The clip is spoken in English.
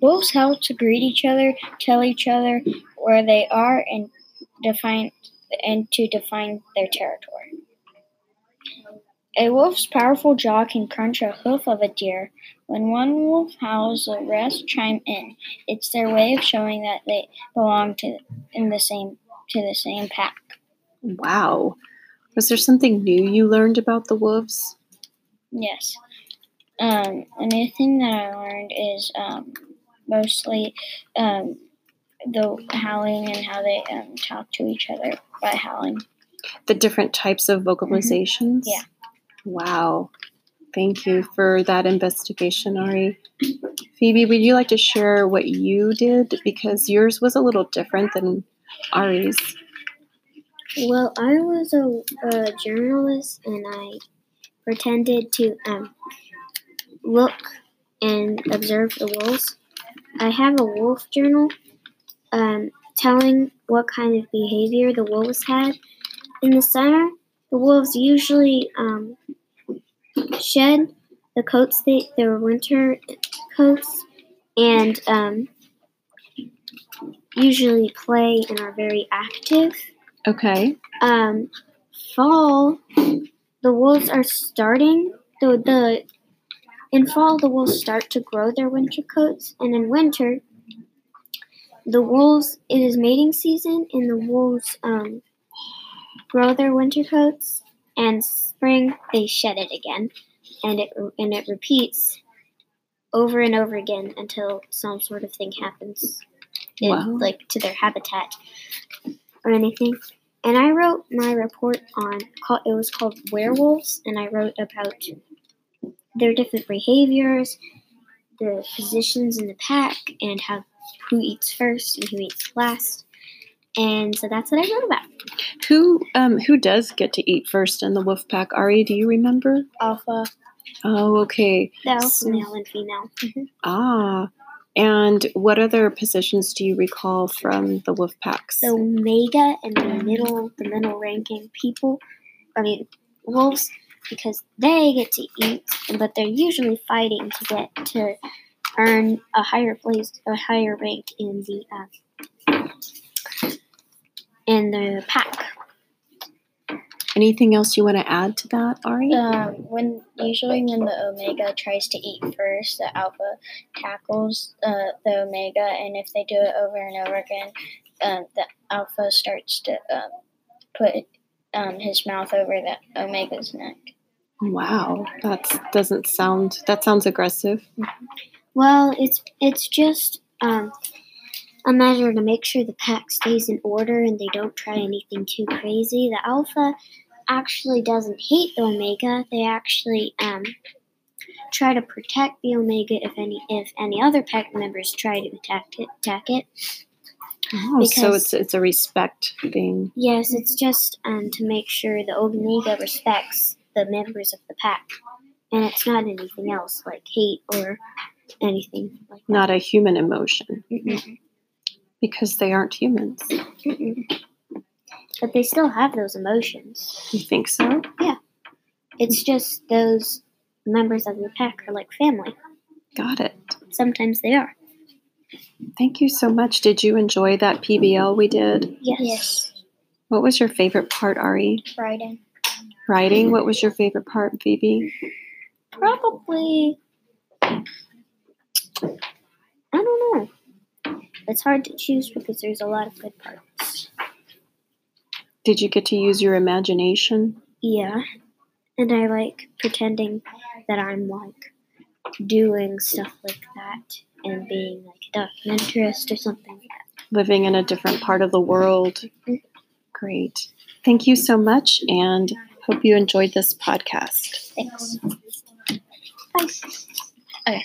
Wolves help to greet each other, tell each other where they are, and define and to define their territory. A wolf's powerful jaw can crunch a hoof of a deer. When one wolf howls, the rest chime in. It's their way of showing that they belong to in the same to the same pack. Wow. Was there something new you learned about the wolves? Yes. Um, another thing that I learned is um, mostly um, the howling and how they um, talk to each other by howling. The different types of vocalizations? Yeah. Wow. Thank you for that investigation, Ari. Phoebe, would you like to share what you did? Because yours was a little different than Ari's. Well, I was a, a journalist and I pretended to um, look and observe the wolves. I have a wolf journal um, telling what kind of behavior the wolves had. In the summer, the wolves usually um, shed the coats, they, their winter coats, and um, usually play and are very active. Okay. Um, fall, the wolves are starting. The, the in fall, the wolves start to grow their winter coats, and in winter, the wolves it is mating season, and the wolves um, grow their winter coats. And spring, they shed it again, and it and it repeats over and over again until some sort of thing happens, in, Wow. like to their habitat or anything. And I wrote my report on called it was called werewolves, and I wrote about their different behaviors, the positions in the pack, and how who eats first and who eats last. And so that's what I wrote about. Who um who does get to eat first in the wolf pack? Ari, do you remember? Alpha. Oh, okay. The alpha So- male and female. Mhm. Ah. And what other positions do you recall from the wolf packs? The omega and the middle, the middle ranking people. I mean, wolves, because they get to eat, but they're usually fighting to get to earn a higher place, a higher rank in the uh, in the pack. Anything else you want to add to that, Ari? Um, when usually when the omega tries to eat first, the alpha tackles uh, the omega, and if they do it over and over again, um, the alpha starts to um, put um, his mouth over the omega's neck. Wow, that doesn't sound. That sounds aggressive. Well, it's it's just um, a measure to make sure the pack stays in order and they don't try anything too crazy. The alpha actually doesn't hate the omega. They actually um, try to protect the omega if any if any other pack members try to attack it. Attack it. Oh, so it's it's a respect thing. Yes, it's just um, to make sure the omega respects the members of the pack, and it's not anything else like hate or anything like that. Not a human emotion Mm-mm. because they aren't humans. Mm-mm. But they still have those emotions. You think so? Yeah. It's just those members of the pack are like family. Got it. Sometimes they are. Thank you so much. Did you enjoy that PBL we did? Yes. What was your favorite part, Ari? Riding. Writing. What was your favorite part, Phoebe? Probably. I don't know. It's hard to choose because there's a lot of good parts. Did you get to use your imagination? Yeah. And I like pretending that I'm like doing stuff like that and being like a documentarist or something like that. Living in a different part of the world. Great. Thank you so much and hope you enjoyed this podcast. Thanks. Bye.